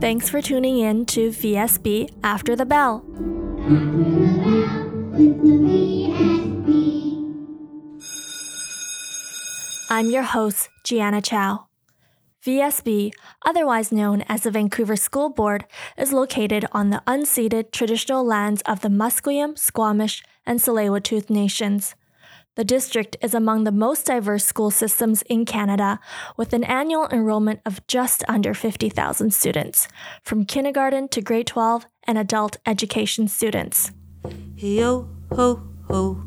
Thanks for tuning in to VSB After the Bell. I'm your host, Gianna Chow. VSB, otherwise known as the Vancouver School Board, is located on the unceded traditional lands of the Musqueam, Squamish, and Tsleil-Waututh nations. The district is among the most diverse school systems in Canada, with an annual enrollment of just under 50,000 students, from kindergarten to grade 12 and adult education students. Hey yo ho ho,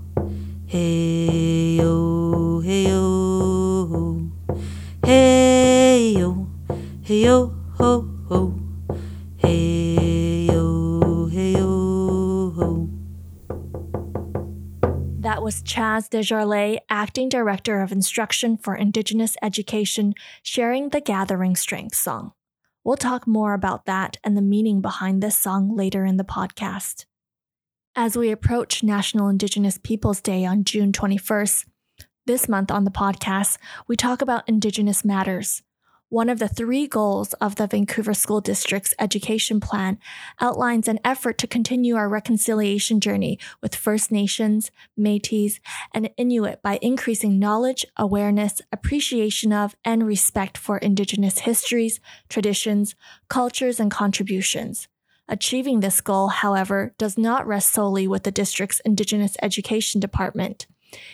hey yo hey yo, hey yo hey yo ho ho, That was Chaz Desjardins, Acting Director of Instruction for Indigenous Education, sharing the Gathering Strength song. We'll talk more about that and the meaning behind this song later in the podcast. As we approach National Indigenous Peoples Day on June 21st, this month on the podcast, we talk about Indigenous matters. One of the three goals of the Vancouver School District's education plan outlines an effort to continue our reconciliation journey with First Nations, Metis, and Inuit by increasing knowledge, awareness, appreciation of, and respect for Indigenous histories, traditions, cultures, and contributions. Achieving this goal, however, does not rest solely with the district's Indigenous Education Department.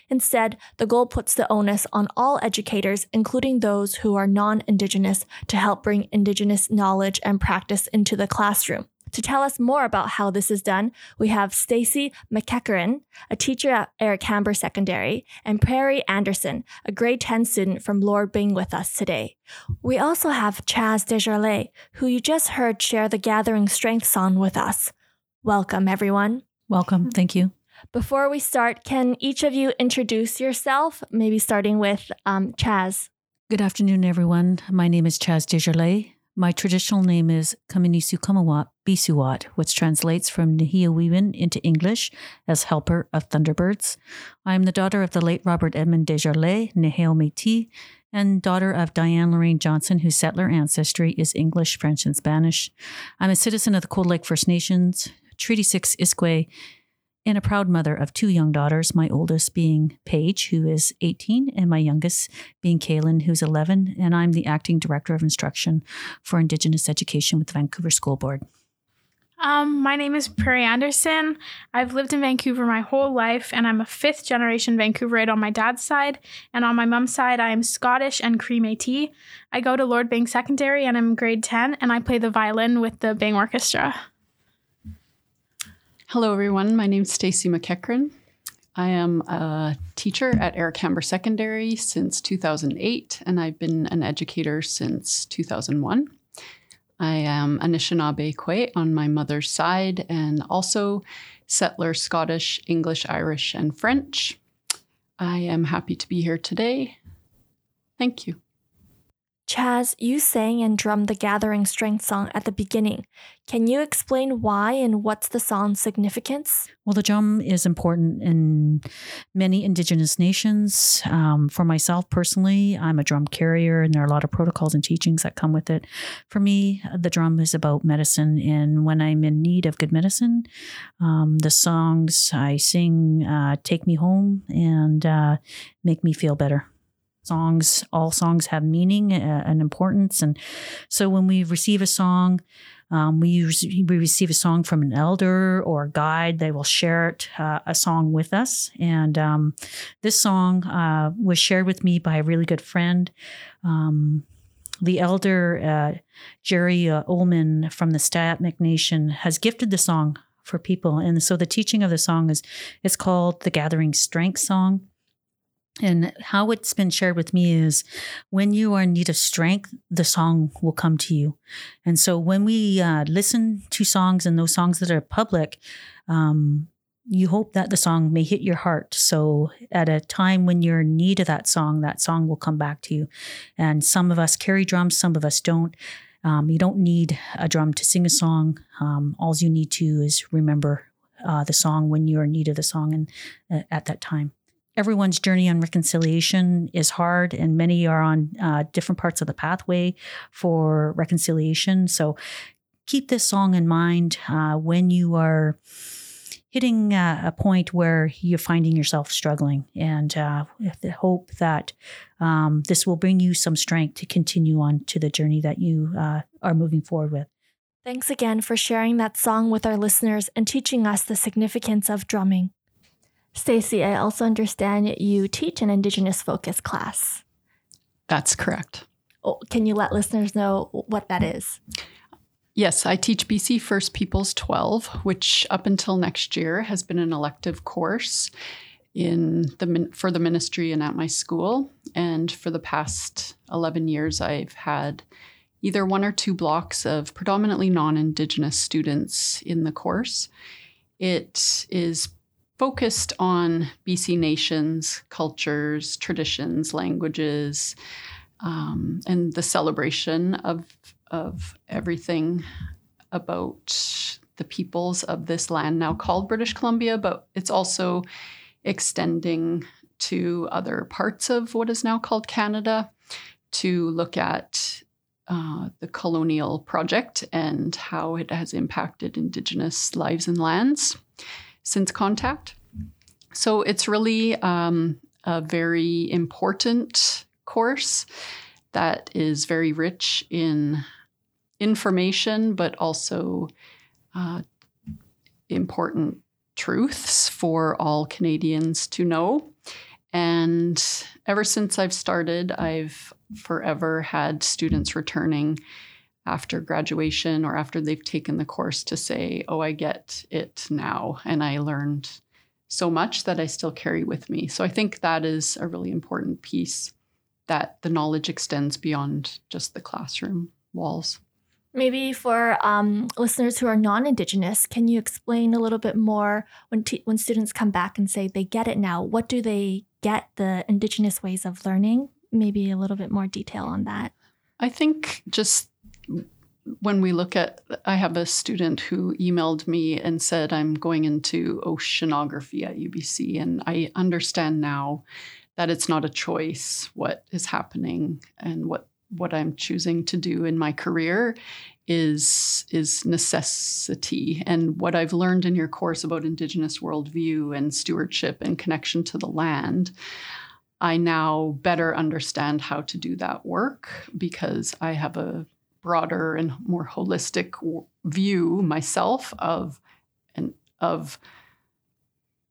Instead, the goal puts the onus on all educators, including those who are non Indigenous, to help bring Indigenous knowledge and practice into the classroom. To tell us more about how this is done, we have Stacy McEachern, a teacher at Eric Hamber Secondary, and Prairie Anderson, a grade 10 student from Lord Byng with us today. We also have Chaz Desjardins, who you just heard share the Gathering Strength song with us. Welcome, everyone. Welcome. Thank you. Before we start, can each of you introduce yourself? Maybe starting with um, Chaz. Good afternoon, everyone. My name is Chaz Desjardins. My traditional name is Kaminisu Kamawat Bisuwat, which translates from Nehiyawewin into English as Helper of Thunderbirds. I am the daughter of the late Robert Edmund Desjardins, Neheo Métis, and daughter of Diane Lorraine Johnson, whose settler ancestry is English, French, and Spanish. I'm a citizen of the Cold Lake First Nations, Treaty 6 Iskway, and a proud mother of two young daughters, my oldest being Paige, who is 18, and my youngest being Kaylin, who's 11. And I'm the acting director of instruction for Indigenous education with the Vancouver School Board. Um, my name is Prairie Anderson. I've lived in Vancouver my whole life, and I'm a fifth generation Vancouverite on my dad's side. And on my mom's side, I am Scottish and Cree Métis. I go to Lord Byng Secondary, and I'm grade 10, and I play the violin with the Byng Orchestra. Hello, everyone. My name is Stacy McEachern. I am a teacher at Eric Hamber Secondary since 2008, and I've been an educator since 2001. I am Anishinaabe Kwe on my mother's side, and also settler Scottish, English, Irish, and French. I am happy to be here today. Thank you. Chaz, you sang and drummed the Gathering Strength song at the beginning. Can you explain why and what's the song's significance? Well, the drum is important in many Indigenous nations. Um, for myself personally, I'm a drum carrier, and there are a lot of protocols and teachings that come with it. For me, the drum is about medicine, and when I'm in need of good medicine, um, the songs I sing uh, take me home and uh, make me feel better songs all songs have meaning uh, and importance. And so when we receive a song um, we, use, we receive a song from an elder or a guide. They will share it uh, a song with us. And um, this song uh, was shared with me by a really good friend. Um, the elder uh, jerry uh, ullman from the Stayatmik Nation has gifted the song for people. And so the teaching of the song is it's called the gathering strength song and how it's been shared with me is when you are in need of strength, the song will come to you. And so when we uh, listen to songs and those songs that are public, um, you hope that the song may hit your heart. So at a time when you're in need of that song, that song will come back to you. And some of us carry drums, some of us don't. Um, you don't need a drum to sing a song. Um, all you need to is remember uh, the song when you're in need of the song and uh, at that time. Everyone's journey on reconciliation is hard, and many are on uh, different parts of the pathway for reconciliation. So keep this song in mind uh, when you are hitting uh, a point where you're finding yourself struggling, and uh, the hope that um, this will bring you some strength to continue on to the journey that you uh, are moving forward with. Thanks again for sharing that song with our listeners and teaching us the significance of drumming. Stacy, I also understand you teach an Indigenous focus class. That's correct. Oh, can you let listeners know what that is? Yes, I teach BC First Peoples 12, which up until next year has been an elective course in the for the ministry and at my school. And for the past 11 years, I've had either one or two blocks of predominantly non-Indigenous students in the course. It is focused on BC nations, cultures, traditions, languages, um, and the celebration of, of everything about the peoples of this land now called British Columbia, but it's also extending to other parts of what is now called Canada to look at uh, the colonial project and how it has impacted Indigenous lives and lands since contact. So it's really um, a very important course that is very rich in information, but also uh, important truths for all Canadians to know. And ever since I've started, I've forever had students returning after graduation or after they've taken the course to say, Oh, I get it now. And I learned so much that I still carry with me. So I think that is a really important piece that the knowledge extends beyond just the classroom walls. Maybe for um, listeners who are non-Indigenous, can you explain a little bit more when t- when students come back and say they get it now? What do they get the Indigenous ways of learning? Maybe a little bit more detail on that. I think just when we look at, I have a student who emailed me and said, I'm going into oceanography at UBC, and I understand now that it's not a choice what is happening and what what I'm choosing to do in my career is is necessity. And what I've learned in your course about indigenous worldview and stewardship and connection to the land I now better understand how to do that work because I have a broader and more holistic view myself of and of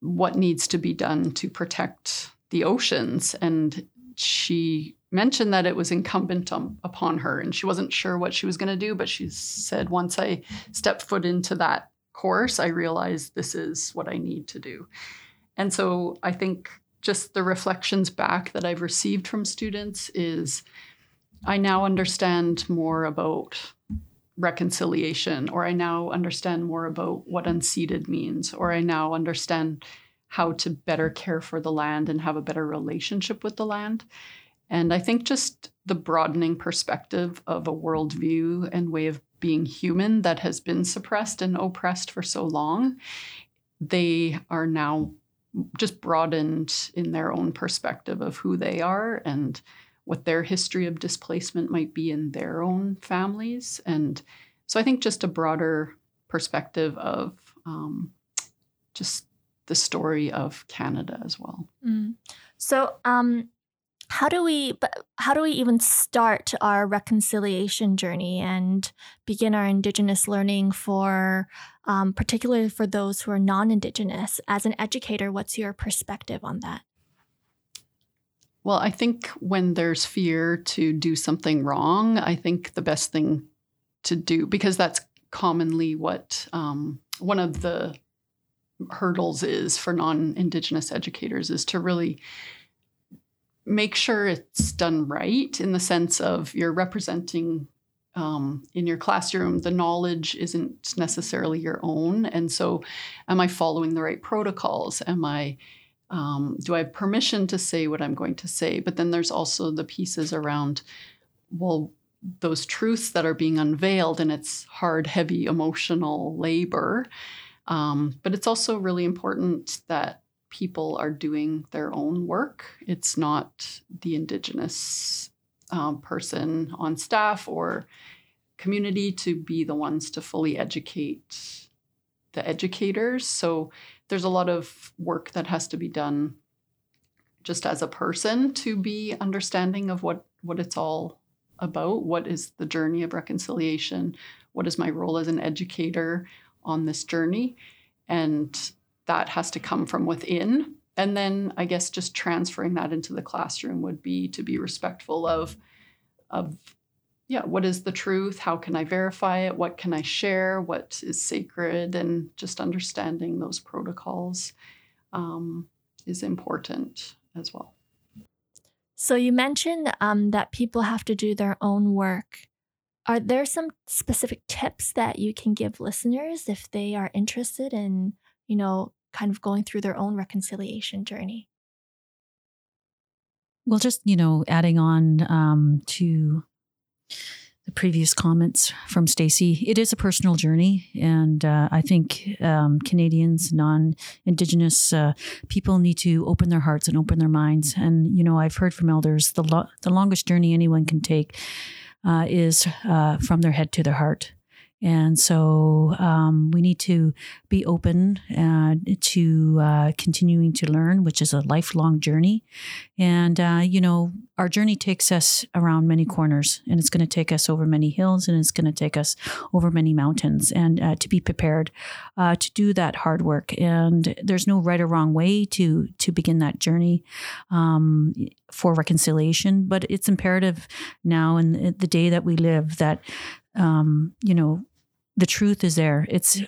what needs to be done to protect the oceans. And she mentioned that it was incumbent on, upon her and she wasn't sure what she was going to do but she said once i stepped foot into that course i realized this is what i need to do. And so i think just the reflections back that i've received from students is I now understand more about reconciliation, or I now understand more about what unceded means, or I now understand how to better care for the land and have a better relationship with the land. And I think just the broadening perspective of a worldview and way of being human that has been suppressed and oppressed for so long, they are now just broadened in their own perspective of who they are and what their history of displacement might be in their own families. And so I think just a broader perspective of um, just the story of Canada as well. Mm. So, um, how do we how do we even start our reconciliation journey and begin our indigenous learning for um, particularly for those who are non-indigenous as an educator what's your perspective on that well, I think when there's fear to do something wrong, I think the best thing to do, because that's commonly what um, one of the hurdles is for non Indigenous educators, is to really make sure it's done right in the sense of you're representing um, in your classroom, the knowledge isn't necessarily your own. And so, am I following the right protocols? Am I um, do I have permission to say what I'm going to say? But then there's also the pieces around, well, those truths that are being unveiled, and it's hard, heavy emotional labor. Um, but it's also really important that people are doing their own work. It's not the Indigenous um, person on staff or community to be the ones to fully educate the educators. So there's a lot of work that has to be done just as a person to be understanding of what what it's all about. What is the journey of reconciliation? What is my role as an educator on this journey? And that has to come from within. And then I guess just transferring that into the classroom would be to be respectful of of yeah, what is the truth? How can I verify it? What can I share? What is sacred? And just understanding those protocols um, is important as well. So you mentioned um, that people have to do their own work. Are there some specific tips that you can give listeners if they are interested in, you know, kind of going through their own reconciliation journey? Well, just, you know, adding on um, to the previous comments from Stacy. It is a personal journey, and uh, I think um, Canadians, non-Indigenous uh, people, need to open their hearts and open their minds. And you know, I've heard from elders the lo- the longest journey anyone can take uh, is uh, from their head to their heart. And so um, we need to be open uh, to uh, continuing to learn, which is a lifelong journey. And, uh, you know, our journey takes us around many corners and it's going to take us over many hills and it's going to take us over many mountains. And uh, to be prepared uh, to do that hard work. And there's no right or wrong way to, to begin that journey. Um, for reconciliation, but it's imperative now in the day that we live that um, you know the truth is there. It's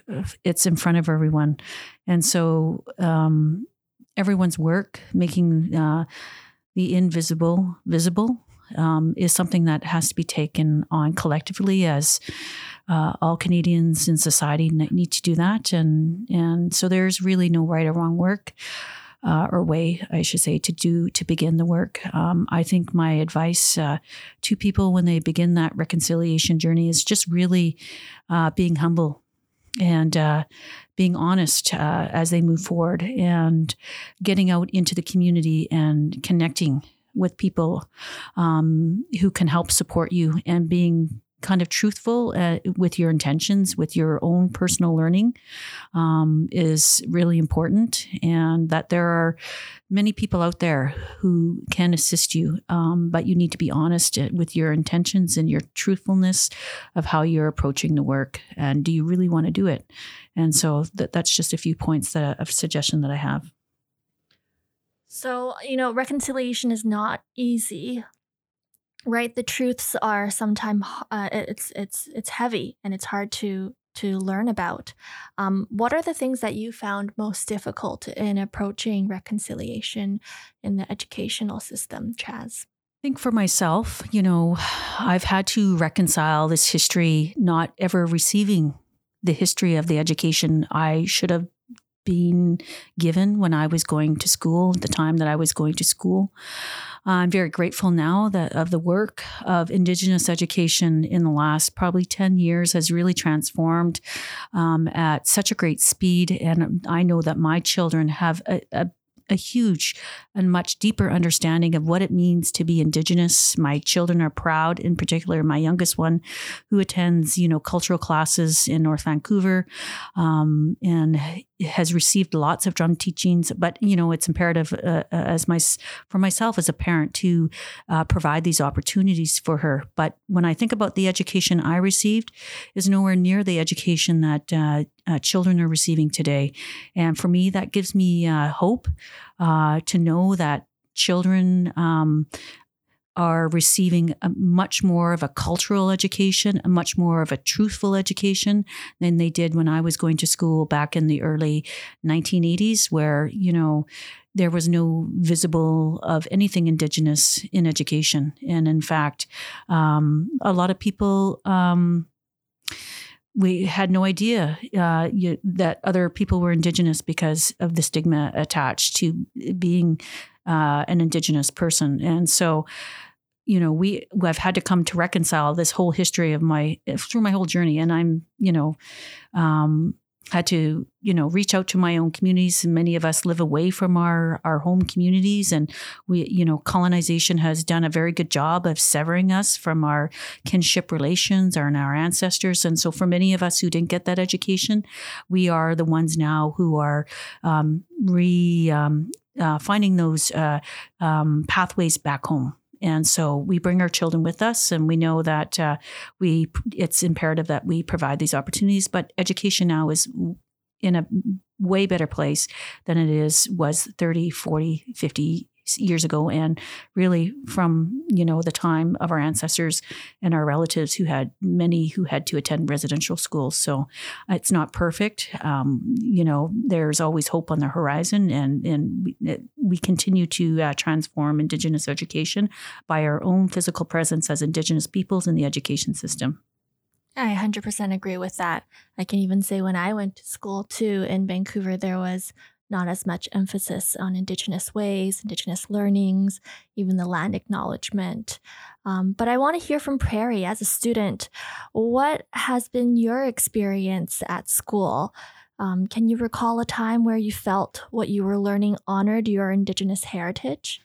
it's in front of everyone, and so um, everyone's work making uh, the invisible visible um, is something that has to be taken on collectively as uh, all Canadians in society need to do that, and and so there's really no right or wrong work uh, or way, I should say, to do to begin the work. Um, I think my advice uh, to people when they begin that reconciliation journey is just really uh, being humble and uh, being honest uh, as they move forward and getting out into the community and connecting with people um, who can help support you and being kind of truthful uh, with your intentions, with your own personal learning, um, is really important. And that there are many people out there who can assist you, um, but you need to be honest uh, with your intentions and your truthfulness of how you're approaching the work. And do you really want to do it? And so that, that's just a few points that of suggestion that I have. So, you know, reconciliation is not easy right? The truths are sometimes uh, it's it's it's heavy and it's hard to to learn about. Um, what are the things that you found most difficult in approaching reconciliation in the educational system chaz? I think for myself, you know, I've had to reconcile this history, not ever receiving the history of the education I should have been given when I was going to school, the time that I was going to school. I'm very grateful now that of the work of Indigenous education in the last probably 10 years has really transformed um, at such a great speed. And I know that my children have a, a a huge and much deeper understanding of what it means to be Indigenous. My children are proud, in particular, my youngest one, who attends, you know, cultural classes in North Vancouver, um, and has received lots of drum teachings. But you know, it's imperative uh, uh, as my for myself as a parent to uh, provide these opportunities for her. But when I think about the education I received, is nowhere near the education that uh, uh, children are receiving today. And for me, that gives me uh, hope to know that children um, are receiving a much more of a cultural education, a much more of a truthful education than they did when I was going to school back in the early 1980s, where, you know, there was no visible of anything indigenous in education. And in fact, um, a lot of people um, we had no idea uh, you, that other people were indigenous because of the stigma attached to being uh, an indigenous person. And so you know we have had to come to reconcile this whole history of my through my whole journey. And i'm you know um, had to you know reach out to my own communities. And many of us live away from our our home communities and we you know colonization has done a very good job of severing us from our kinship relations and our ancestors. And so for many of us who didn't get that education we are the ones now who are um, re um, uh, finding those uh, um, pathways back home and so we bring our children with us, and we know that uh, we it's imperative that we provide these opportunities. But education now is in a way better place than it is was 30 40 50 years ago and really from you know the time of our ancestors and our relatives who had many who had to attend residential schools. So it's not perfect. Um, you know there's always hope on the horizon and and we, we continue to uh, transform indigenous education by our own physical presence as indigenous peoples in the education system. I 100% agree with that. I can even say when I went to school too in Vancouver, there was not as much emphasis on Indigenous ways, Indigenous learnings, even the land acknowledgement. Um, but I want to hear from Prairie as a student. What has been your experience at school? Um, can you recall a time where you felt what you were learning honored your Indigenous heritage?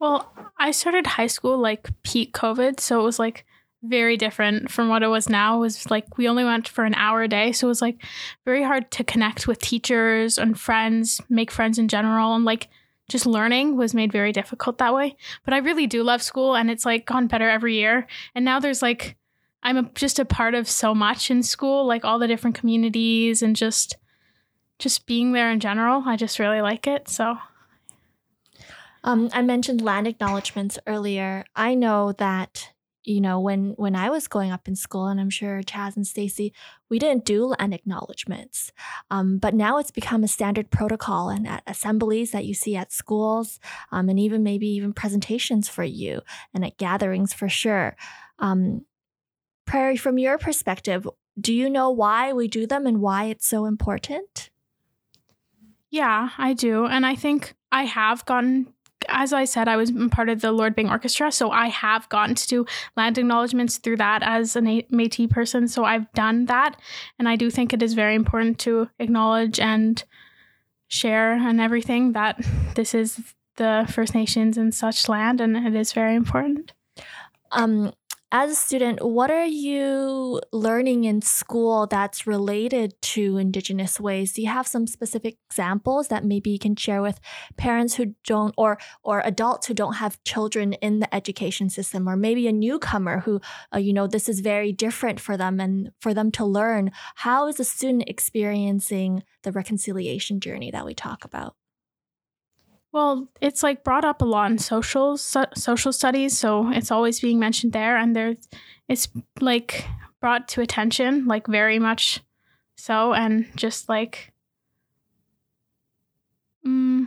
Well, I started high school like peak COVID, so it was like very different from what it was now. It was like we only went for an hour a day. So it was like very hard to connect with teachers and friends, make friends in general. And like just learning was made very difficult that way. But I really do love school and it's like gone better every year. And now there's like, I'm a, just a part of so much in school, like all the different communities and just just being there in general. I just really like it. So um, I mentioned land acknowledgements earlier. I know that you know when when i was going up in school and i'm sure chaz and stacy we didn't do land acknowledgements um, but now it's become a standard protocol and at assemblies that you see at schools um, and even maybe even presentations for you and at gatherings for sure. Um, prairie from your perspective do you know why we do them and why it's so important? Yeah i do and i think i have gotten as I said, I was part of the Lord Byng Orchestra, so I have gotten to do land acknowledgements through that as an Métis person. So I've done that, and I do think it is very important to acknowledge and share and everything that this is the First Nations and such land, and it is very important. Um, as a student, what are you learning in school that's related to Indigenous ways? Do you have some specific examples that maybe you can share with parents who don't, or or adults who don't have children in the education system, or maybe a newcomer who, uh, you know, this is very different for them, and for them to learn how is a student experiencing the reconciliation journey that we talk about? Well, it's like brought up a lot in social so, social studies, so it's always being mentioned there, and there's it's like brought to attention, like very much so, and just like, mm,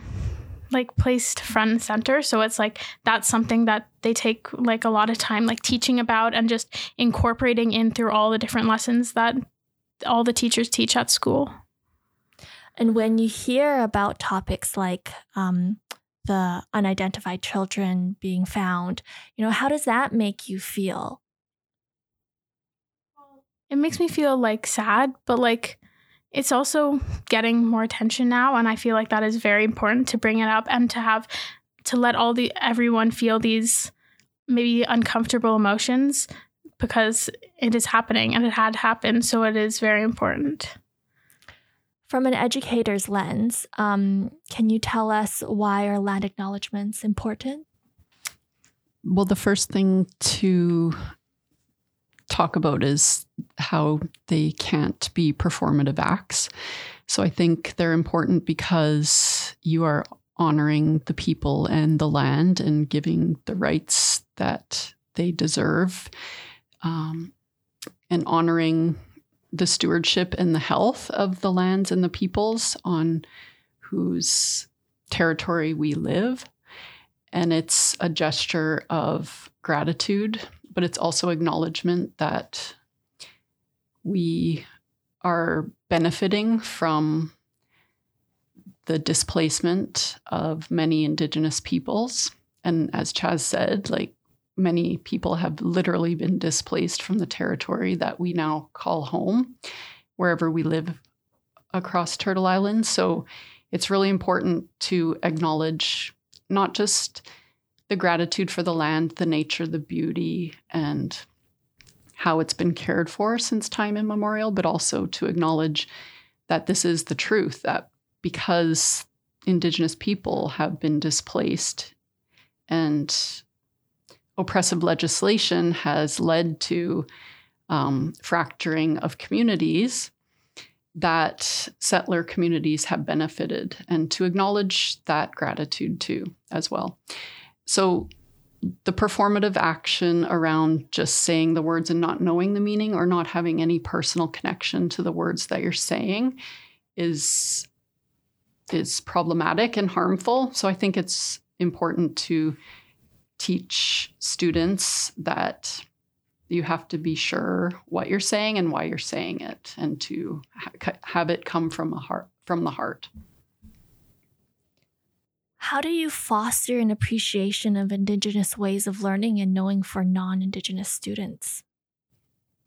like placed front and center. So it's like that's something that they take like a lot of time, like teaching about and just incorporating in through all the different lessons that all the teachers teach at school. And when you hear about topics like um, the unidentified children being found, you know, how does that make you feel? It makes me feel like sad, but like it's also getting more attention now and I feel like that is very important to bring it up and to have to let all the everyone feel these maybe uncomfortable emotions because it is happening and it had happened so it is very important. From an educator's lens, um, can you tell us why are land acknowledgements important? Well, the first thing to talk about is how they can't be performative acts. So I think they're important because you are honoring the people and the land and giving the rights that they deserve um, and honoring the stewardship and the health of the lands and the peoples on whose territory we live. And it's a gesture of gratitude, but it's also acknowledgement that we are benefiting from the displacement of many Indigenous peoples. And as Chaz said, like many people have literally been displaced from the territory that we now call home. wherever we live across Turtle Island. So it's really important to acknowledge not just the gratitude for the land, the nature, the beauty, and how it's been cared for since time immemorial, but also to acknowledge that this is the truth that because Indigenous people have been displaced and oppressive legislation has led to um, fracturing of communities that settler communities have benefited and to acknowledge that gratitude too as well. So the performative action around just saying the words and not knowing the meaning or not having any personal connection to the words that you're saying is is problematic and harmful. So i think it's important to teach students that you have to be sure what you're saying and why you're saying it and to ha- have it come from a heart from the heart. How do you foster an appreciation of indigenous ways of learning and knowing for non-indigenous students?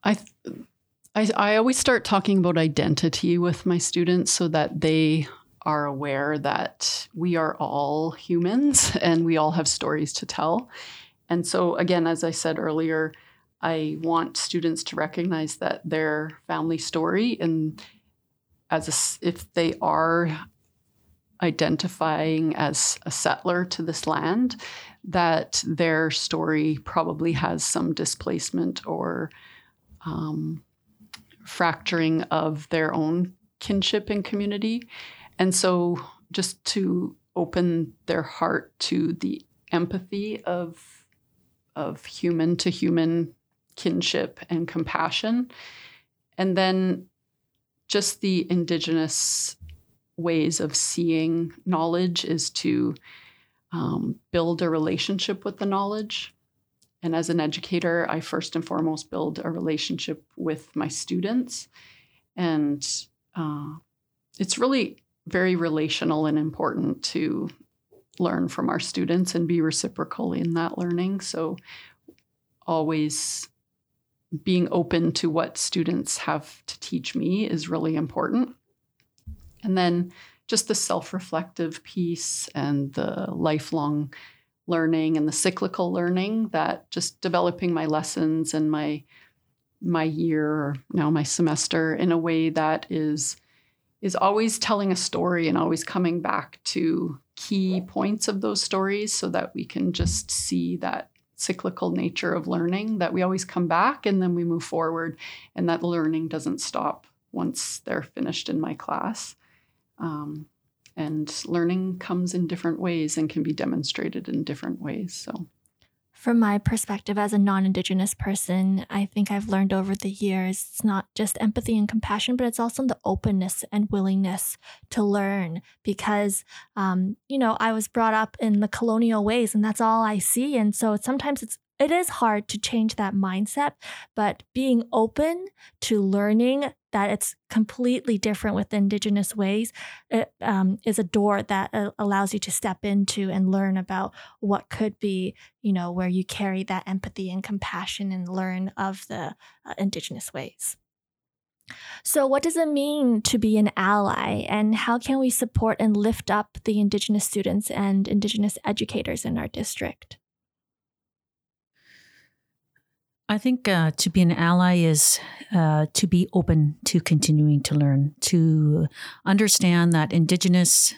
I, I i always start talking about identity with my students so that they are aware that we are all humans and we all have stories to tell and so again as i said earlier I want students to recognize that their family story and as a, if they are identifying as a settler to this land, that their story probably has some displacement or um, fracturing of their own kinship and community. And so just to open their heart to the empathy of of human to human kinship and compassion. And then just the indigenous ways of seeing knowledge is to um, build a relationship with the knowledge. And as an educator, I first and foremost build a relationship with my students. And uh, it's really very relational and important to learn from our students and be reciprocal in that learning. So, always being open to what students have to teach me is really important. And then just the self reflective piece and the lifelong learning and the cyclical learning that just developing my lessons and my my year or now my semester in a way that is is always telling a story and always coming back to key points of those stories so that we can just see that cyclical nature of learning that we always come back and then we move forward and that learning doesn't stop once they're finished in my class. Um, and learning comes in different ways and can be demonstrated in different ways so from my perspective as a non Indigenous person, I think I've learned over the years it's not just empathy and compassion, but it's also the openness and willingness to learn because, um, you know, I was brought up in the colonial ways and that's all I see. And so sometimes it's it is hard to change that mindset, but being open to learning that it's completely different with Indigenous ways it, um, is a door that uh, allows you to step into and learn about what could be, you know, where you carry that empathy and compassion and learn of the uh, Indigenous ways. So, what does it mean to be an ally, and how can we support and lift up the Indigenous students and Indigenous educators in our district? I think uh, to be an ally is uh, to be open to continuing to learn, to understand that Indigenous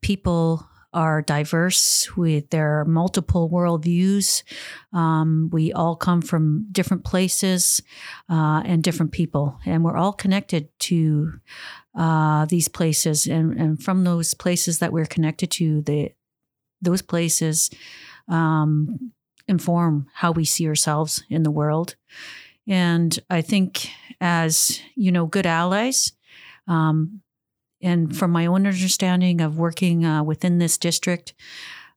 people are diverse with their multiple worldviews. Um, we all come from different places uh, and different people, and we're all connected to uh, these places. And, and from those places that we're connected to, the those places um, inform how we see ourselves in the world. And I think, as you know, good allies, um, and from my own understanding of working uh, within this district,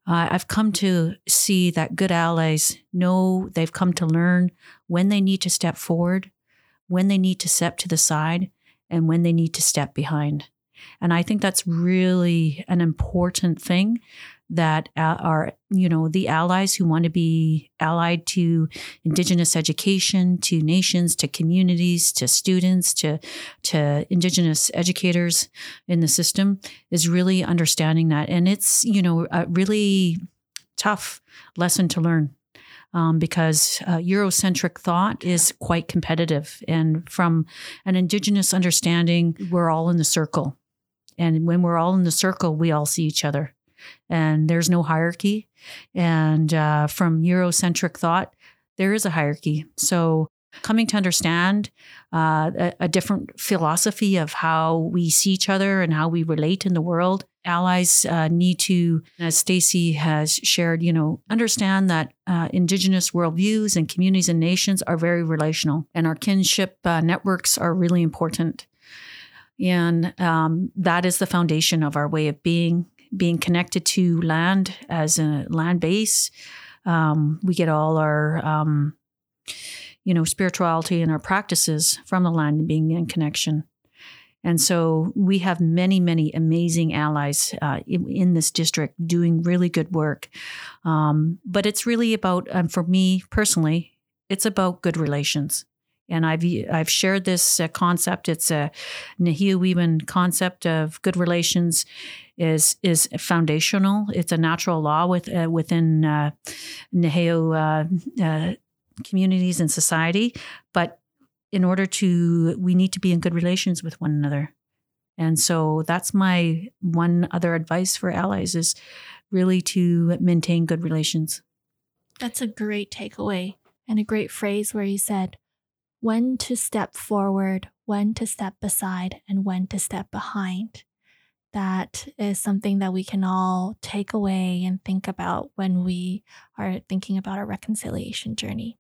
uh, I've come to see that good allies know they've come to learn when they need to step forward, when they need to step to the side, and when they need to step behind. And I think that's really an important thing that uh, are, you know, the allies who want to be allied to Indigenous education, to nations, to communities, to students, to, to Indigenous educators in the system is really understanding that. And it's, you know, a really tough lesson to learn. Um, because uh, Eurocentric thought is quite competitive. And from an Indigenous understanding, we're all in the circle. And when we're all in the circle, we all see each other and there's no hierarchy. And uh, from Eurocentric thought, there is a hierarchy. So coming to understand uh, a, a, different philosophy of how we see each other and how we relate in the world. Allies uh, need to, as Stacy has shared, you know, understand that uh, Indigenous worldviews and communities and nations are very relational, and our kinship uh, networks are really important. And um, that is the foundation of our way of being being connected to land as a land base. Um, we get all our, um, you know, spirituality and our practices from the land and being in connection. And so we have many, many amazing allies uh, in, in, this district doing really good work. Um, but it's really about, um, for me personally, it's about good relations. And I've I've shared this uh, concept. It's a Nehiyaweban concept of good relations is is foundational. It's a natural law with uh, within uh, uh, uh, communities and society. But in order to, we need to be in good relations with one another. And so that's my one other advice for allies is really to maintain good relations. That's a great takeaway and a great phrase where you said when to step forward, when to step beside, and when to step behind that is something that we can all take away and think about when we are thinking about our reconciliation journey.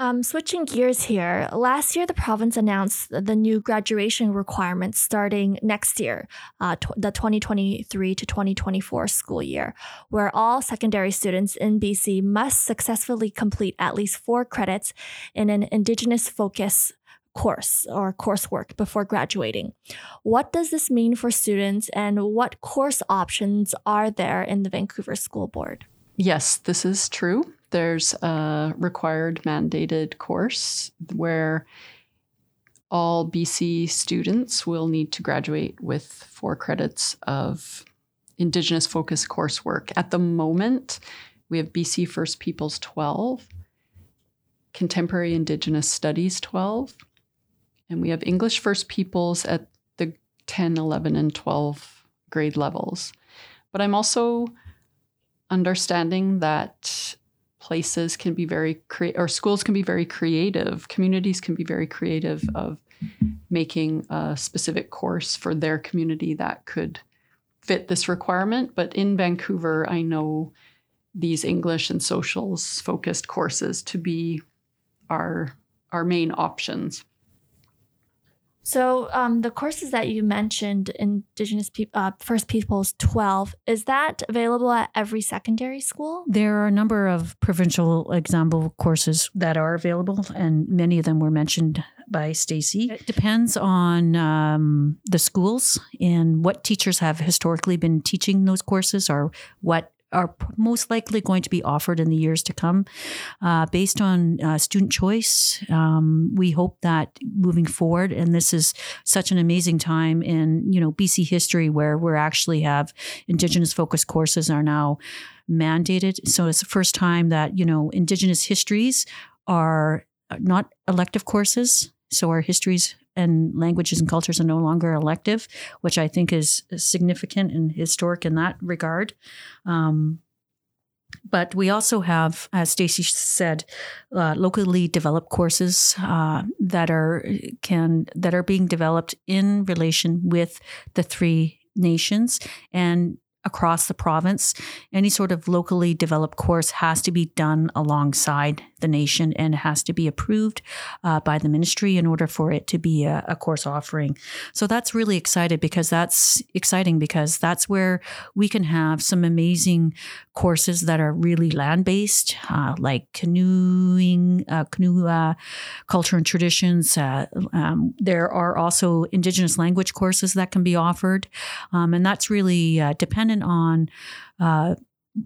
Um, switching gears here, last year the province announced the new graduation requirements starting next year, uh, t- the 2023 to 2024 school year, where all secondary students in BC must successfully complete at least four credits in an Indigenous focus course or coursework before graduating. What does this mean for students and what course options are there in the Vancouver School Board? Yes, this is true. There's a required mandated course where all BC students will need to graduate with four credits of Indigenous focused coursework. At the moment, we have BC First Peoples 12, Contemporary Indigenous Studies 12, and we have English First Peoples at the 10, 11, and 12 grade levels. But I'm also understanding that places can be very creative, or schools can be very creative, communities can be very creative of making a specific course for their community that could fit this requirement. But in Vancouver, I know these English and socials focused courses to be our our main options. So um, the courses that you mentioned, Indigenous people, uh, First Peoples 12, is that available at every secondary school? There are a number of provincial example courses that are available, and many of them were mentioned by Stacy. It depends on um, the schools and what teachers have historically been teaching those courses or what are most likely going to be offered in the years to come uh, based on uh, student choice. Um, we hope that moving forward, and this is such an amazing time in you know BC history where we actually have Indigenous focused courses are now mandated. So it's the first time that you know Indigenous histories are not elective courses. So our histories and languages and cultures are no longer elective, which I think is significant and historic in that regard. Um, but we also have, as Stacy said, uh, locally developed courses uh, that are can that are being developed in relation with the three nations and across the province. Any sort of locally developed course has to be done alongside the nation and has to be approved uh, by the ministry in order for it to be a, a course offering. So that's really excited because that's exciting because that's where we can have some amazing courses that are really land based, uh, like canoeing, uh, canoe uh, culture and traditions. Uh, um, there are also Indigenous language courses that can be offered, um, and that's really uh, dependent on uh,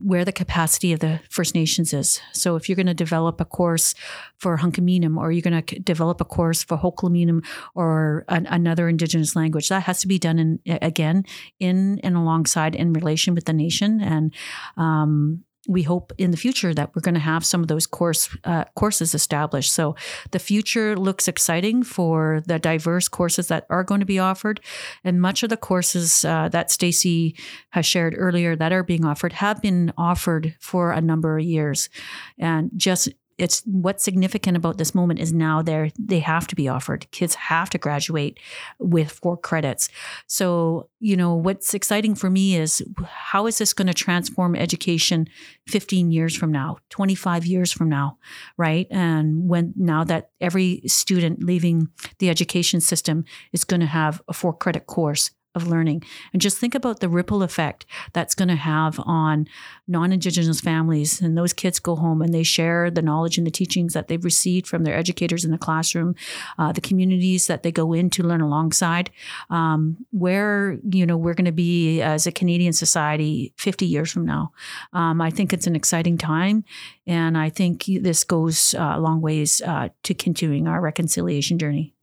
where the capacity of the First Nations is. So if you're going to develop a course for Hunkaminam or you're going to develop a course for Hoklaminam or an, another Indigenous language, that has to be done in again in and alongside in relation with the nation and um, we hope in the future that we're going to have some of those course uh, courses established. So the future looks exciting for the diverse courses that are going to be offered, and much of the courses uh, that Stacy has shared earlier that are being offered have been offered for a number of years, and just it's what's significant about this moment is now they're they have to be offered. Kids have to graduate with four credits. So you know what's exciting for me is how is this going to transform education 15 years from now 25 years from now right? And when now that every student leaving the education system is going to have a four credit course of learning. And just think about the ripple effect that's going to have on non Indigenous families. And those kids go home and they share the knowledge and the teachings that they've received from their educators in the classroom, uh, the communities that they go in to learn alongside. Um, where, you know, we're going to be as a Canadian society 50 years from now. Um, I think it's an exciting time. And I think this goes uh, a long ways uh, to continuing our reconciliation journey.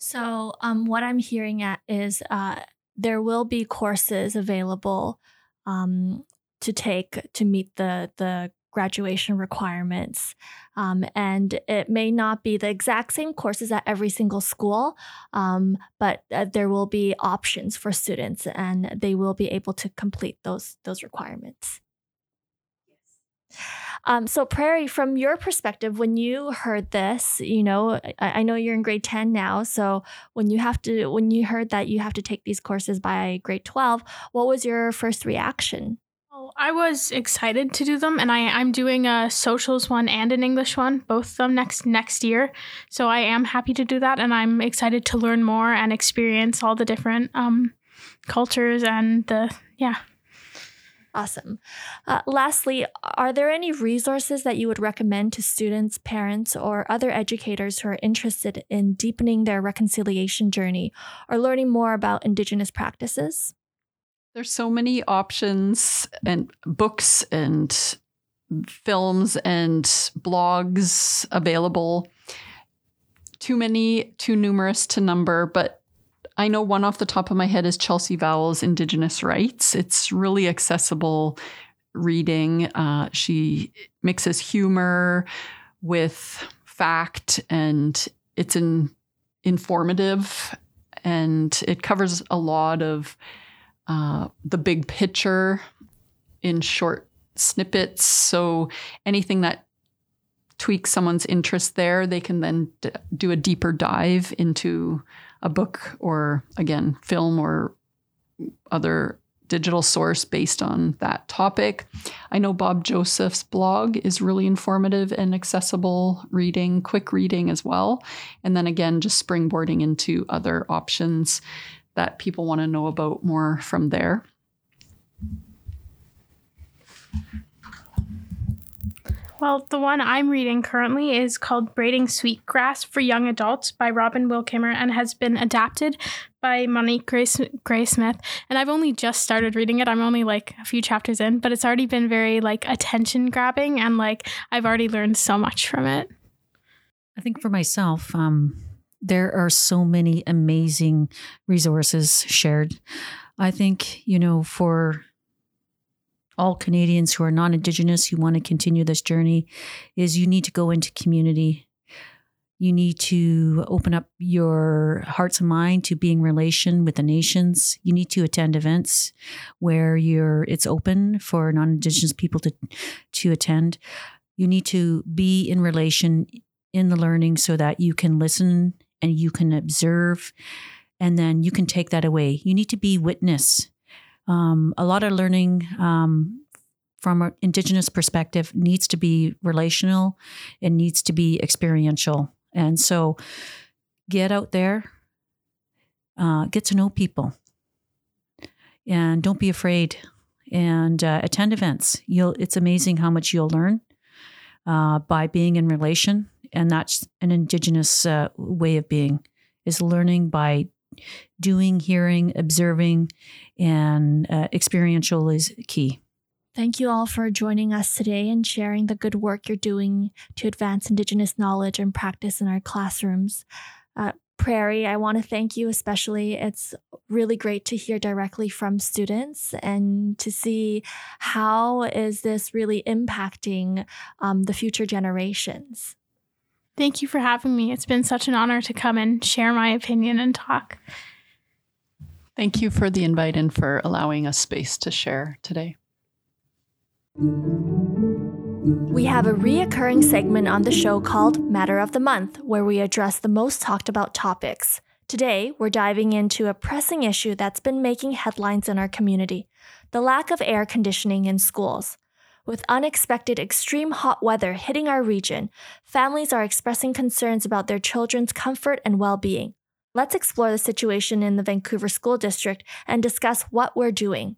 So, um, what I'm hearing at is uh, there will be courses available um, to take to meet the the graduation requirements. Um, and it may not be the exact same courses at every single school, um, but uh, there will be options for students and they will be able to complete those, those requirements. Um, so, Prairie, from your perspective, when you heard this, you know, I, I, know you're in grade 10 now. So, when you have to, when you heard that you have to take these courses by grade 12, what was your first reaction? Well, I was excited to do them, and I, I'm doing a socials one and an English one, both of them next next year. So I am happy to do that, and I'm excited to learn more and experience all the different um, cultures and the yeah Awesome. Uh, lastly, are there any resources that you would recommend to students, parents, or other educators who are interested in deepening their reconciliation journey or learning more about Indigenous practices? There's so many options and books and films and blogs available. Too many, too numerous to number, but I know one off the top of my head is Chelsea Vowel's Indigenous Writes. It's really accessible reading. Uh, she mixes humor with fact, and it's informative, and it covers a lot of uh, the big picture in short snippets. So anything that tweaks someone's interest there, they can then d- do a deeper dive into a book or again film or other digital source based on that topic. I know Bob Joseph's blog is really informative and accessible reading, quick reading as well. And then again, just springboarding into other options that people want to know about more from there. Well, the one I'm reading currently is called Braiding Sweetgrass for Young Adults by Robin Wall Kimmerer and has been adapted by Monique Grace, Gray Smith. And I've only just started reading it. I'm only like a few chapters in, but it's already been very like attention grabbing and like I've already learned so much from it. I think for myself, um, there are so many amazing resources shared. I think, you know, for all Canadians who are non Indigenous who want to continue this journey is you need to go into community. You need to open up your hearts and mind to being relation with the nations. You need to attend events where you're it's open for non-indigenous people to to attend. You need to be in relation in the learning so that you can listen and you can observe and then you can take that away. You need to be witness um, a lot of learning um, from an Indigenous perspective needs to be relational, it needs to be experiential. And so get out there, uh, get to know people, and don't be afraid and uh, attend events. You'll, it's amazing how much you'll learn uh, by being in relation. And that's an Indigenous uh, way of being is learning by doing, hearing, observing, and uh, experiential is key. Thank you all for joining us today and sharing the good work you're doing to advance Indigenous knowledge and practice in our classrooms. Uh, Prairie, I want to thank you especially. It's really great to hear directly from students and to see how is this really impacting um, the future generations. Thank you for having me. It's been such an honor to come and share my opinion and talk. Thank you for the invite and for allowing us space to share today. We have a reoccurring segment on the show called Matter of the Month, where we address the most talked about topics. Today, we're diving into a pressing issue that's been making headlines in our community the lack of air conditioning in schools. With unexpected extreme hot weather hitting our region, families are expressing concerns about their children's comfort and well being. Let's explore the situation in the Vancouver School District and discuss what we're doing.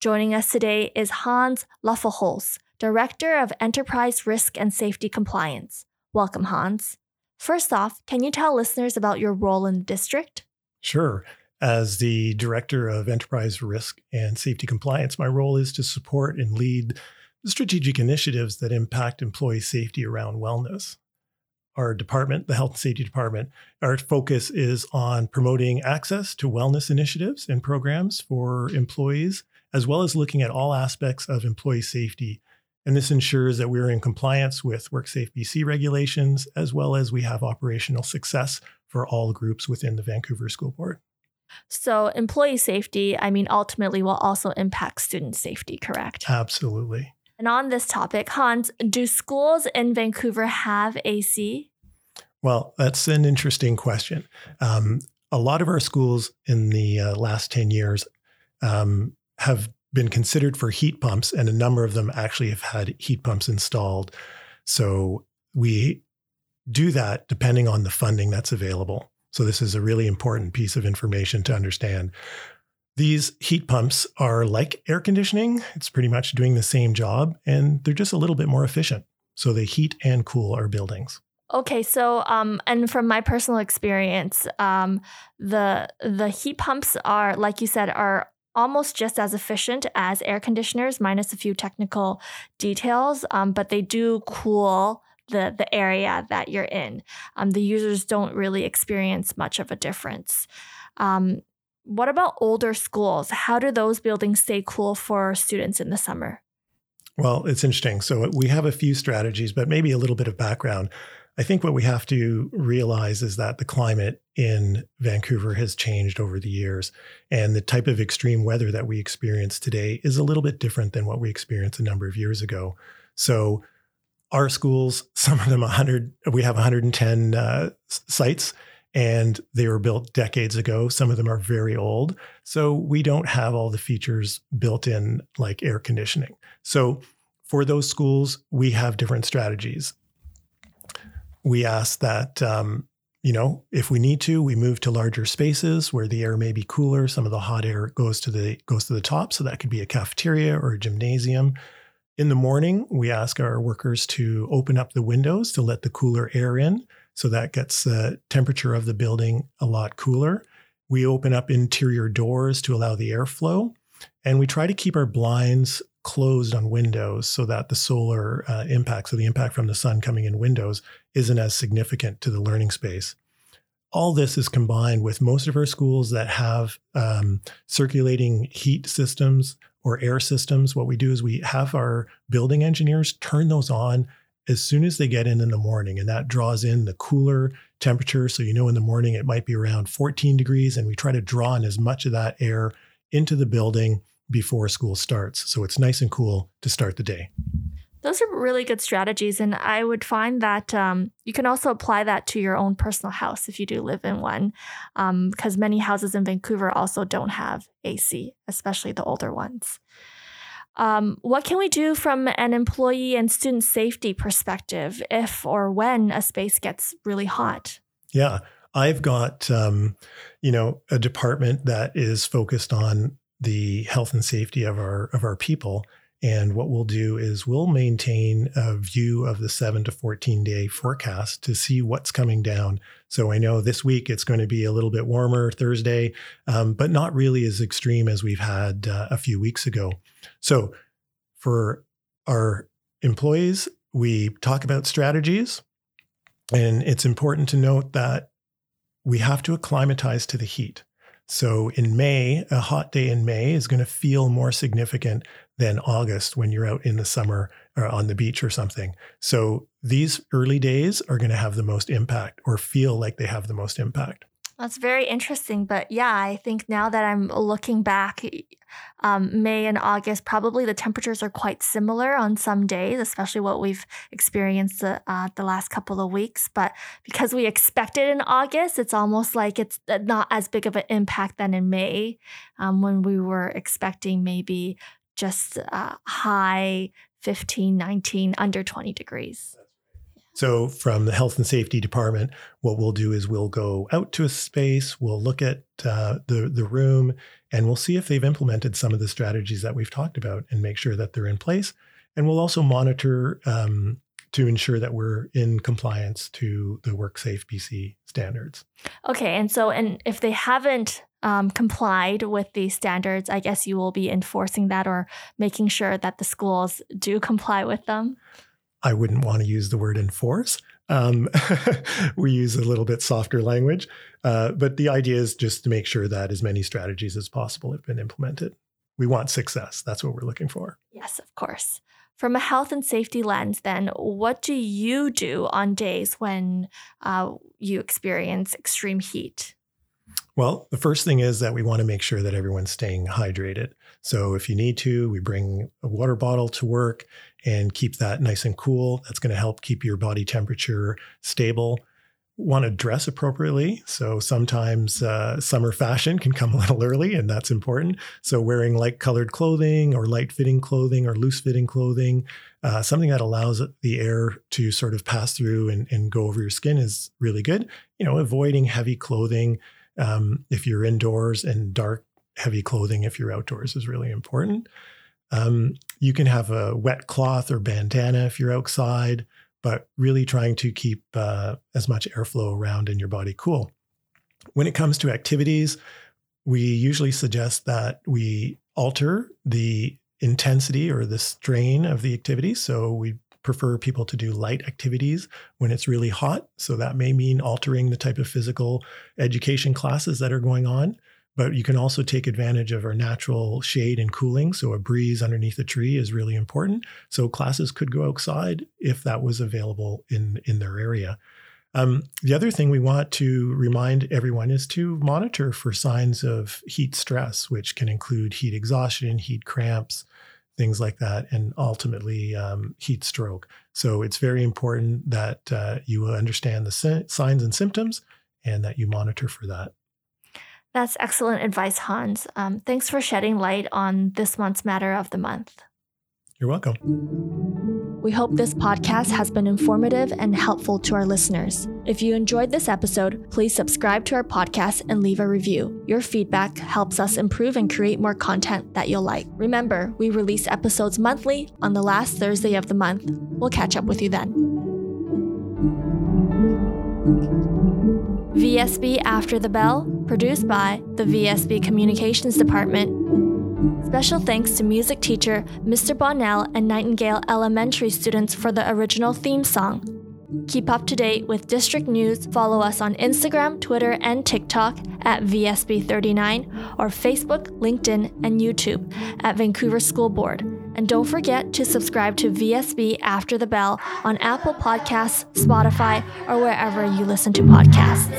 Joining us today is Hans Loeffelholz, Director of Enterprise Risk and Safety Compliance. Welcome, Hans. First off, can you tell listeners about your role in the district? Sure. As the Director of Enterprise Risk and Safety Compliance, my role is to support and lead strategic initiatives that impact employee safety around wellness. Our department, the Health and Safety Department, our focus is on promoting access to wellness initiatives and programs for employees, as well as looking at all aspects of employee safety and this ensures that we're in compliance with WorkSafe BC regulations, as well as we have operational success for all groups within the Vancouver School Board. So, employee safety, I mean, ultimately will also impact student safety, correct? Absolutely. And on this topic, Hans, do schools in Vancouver have AC? Well, that's an interesting question. Um, a lot of our schools in the uh, last 10 years um, have been considered for heat pumps, and a number of them actually have had heat pumps installed. So we do that depending on the funding that's available. So this is a really important piece of information to understand. These heat pumps are like air conditioning. It's pretty much doing the same job and they're just a little bit more efficient. So they heat and cool our buildings. Okay, so um, and from my personal experience, um, the the heat pumps are, like you said, are almost just as efficient as air conditioners, minus a few technical details, um, but they do cool the, the area that you're in. Um, the users don't really experience much of a difference. Um, what about older schools? How do those buildings stay cool for students in the summer? Well, it's interesting. So we have a few strategies, but maybe a little bit of background. I think what we have to realize is that the climate in Vancouver has changed over the years. And the type of extreme weather that we experience today is a little bit different than what we experienced a number of years ago. So, our schools, some of them 100, we have 110 uh, sites, and they were built decades ago. Some of them are very old. So, we don't have all the features built in like air conditioning. So, for those schools, we have different strategies we ask that um, you know if we need to we move to larger spaces where the air may be cooler some of the hot air goes to the goes to the top so that could be a cafeteria or a gymnasium in the morning we ask our workers to open up the windows to let the cooler air in so that gets the temperature of the building a lot cooler we open up interior doors to allow the airflow and we try to keep our blinds closed on windows so that the solar uh, impact, so the impact from the sun coming in windows, isn't as significant to the learning space. All this is combined with most of our schools that have um, circulating heat systems or air systems. What we do is we have our building engineers turn those on as soon as they get in in the morning, and that draws in the cooler temperature. So, you know, in the morning it might be around 14 degrees, and we try to draw in as much of that air into the building before school starts. So it's nice and cool to start the day. Those are really good strategies. And I would find that um, you can also apply that to your own personal house if you do live in one, because um, many houses in Vancouver also don't have AC, especially the older ones. Um, what can we do from an employee and student safety perspective if or when a space gets really hot? Yeah, I've got um, you know a department that is focused on the health and safety of our of our people. And what we'll do is we'll maintain a view of the seven to 14 day forecast to see what's coming down. So I know this week it's going to be a little bit warmer Thursday, um, but not really as extreme as we've had uh, a few weeks ago. So for our employees, we talk about strategies. And it's important to note that we have to acclimatize to the heat. So in May, a hot day in May is going to feel more significant than August when you're out in the summer or on the beach or something. So these early days are going to have the most impact or feel like they have the most impact. That's very interesting. But yeah, I think now that I'm looking back, um, May and August, probably the temperatures are quite similar on some days, especially what we've experienced the, uh, the last couple of weeks. But because we expect it in August, it's almost like it's uh, not as big of an impact than in May um, when we were expecting maybe just uh, high 15, 19, under 20 degrees. So, from the health and safety department, what we'll do is we'll go out to a space, we'll look at uh, the the room, and we'll see if they've implemented some of the strategies that we've talked about, and make sure that they're in place. And we'll also monitor um, to ensure that we're in compliance to the WorkSafe BC standards. Okay, and so and if they haven't um, complied with these standards, I guess you will be enforcing that or making sure that the schools do comply with them. I wouldn't want to use the word enforce. Um, we use a little bit softer language, uh, but the idea is just to make sure that as many strategies as possible have been implemented. We want success. That's what we're looking for. Yes, of course. From a health and safety lens, then, what do you do on days when uh, you experience extreme heat? Well, the first thing is that we want to make sure that everyone's staying hydrated. So if you need to, we bring a water bottle to work and keep that nice and cool. That's going to help keep your body temperature stable. Want to dress appropriately. So sometimes uh, summer fashion can come a little early, and that's important. So wearing light colored clothing or light fitting clothing or loose fitting clothing, uh, something that allows the air to sort of pass through and, and go over your skin is really good. You know, avoiding heavy clothing um, if you're indoors and dark, heavy clothing if you're outdoors is really important. Um, you can have a wet cloth or bandana if you're outside, but really trying to keep uh, as much airflow around in your body cool. When it comes to activities, we usually suggest that we alter the intensity or the strain of the activity. So we prefer people to do light activities when it's really hot. So that may mean altering the type of physical education classes that are going on. But you can also take advantage of our natural shade and cooling. So a breeze underneath a tree is really important. So classes could go outside if that was available in, in their area. Um, the other thing we want to remind everyone is to monitor for signs of heat stress, which can include heat exhaustion, heat cramps, things like that, and ultimately um, heat stroke. So it's very important that uh, you understand the si- signs and symptoms and that you monitor for that. That's excellent advice, Hans. Um, thanks for shedding light on this month's matter of the month. You're welcome. We hope this podcast has been informative and helpful to our listeners. If you enjoyed this episode, please subscribe to our podcast and leave a review. Your feedback helps us improve and create more content that you'll like. Remember, we release episodes monthly on the last Thursday of the month. We'll catch up with you then. VSB After the Bell, produced by the VSB Communications Department Special thanks to music teacher Mr. Bonnell and Nightingale Elementary students for the original theme song. Keep up to date with district news. Follow us on Instagram, Twitter, and TikTok at VSB39 or Facebook, LinkedIn, and YouTube at Vancouver School Board. And don't forget to subscribe to VSB After the Bell on Apple Podcasts, Spotify, or wherever you listen to podcasts.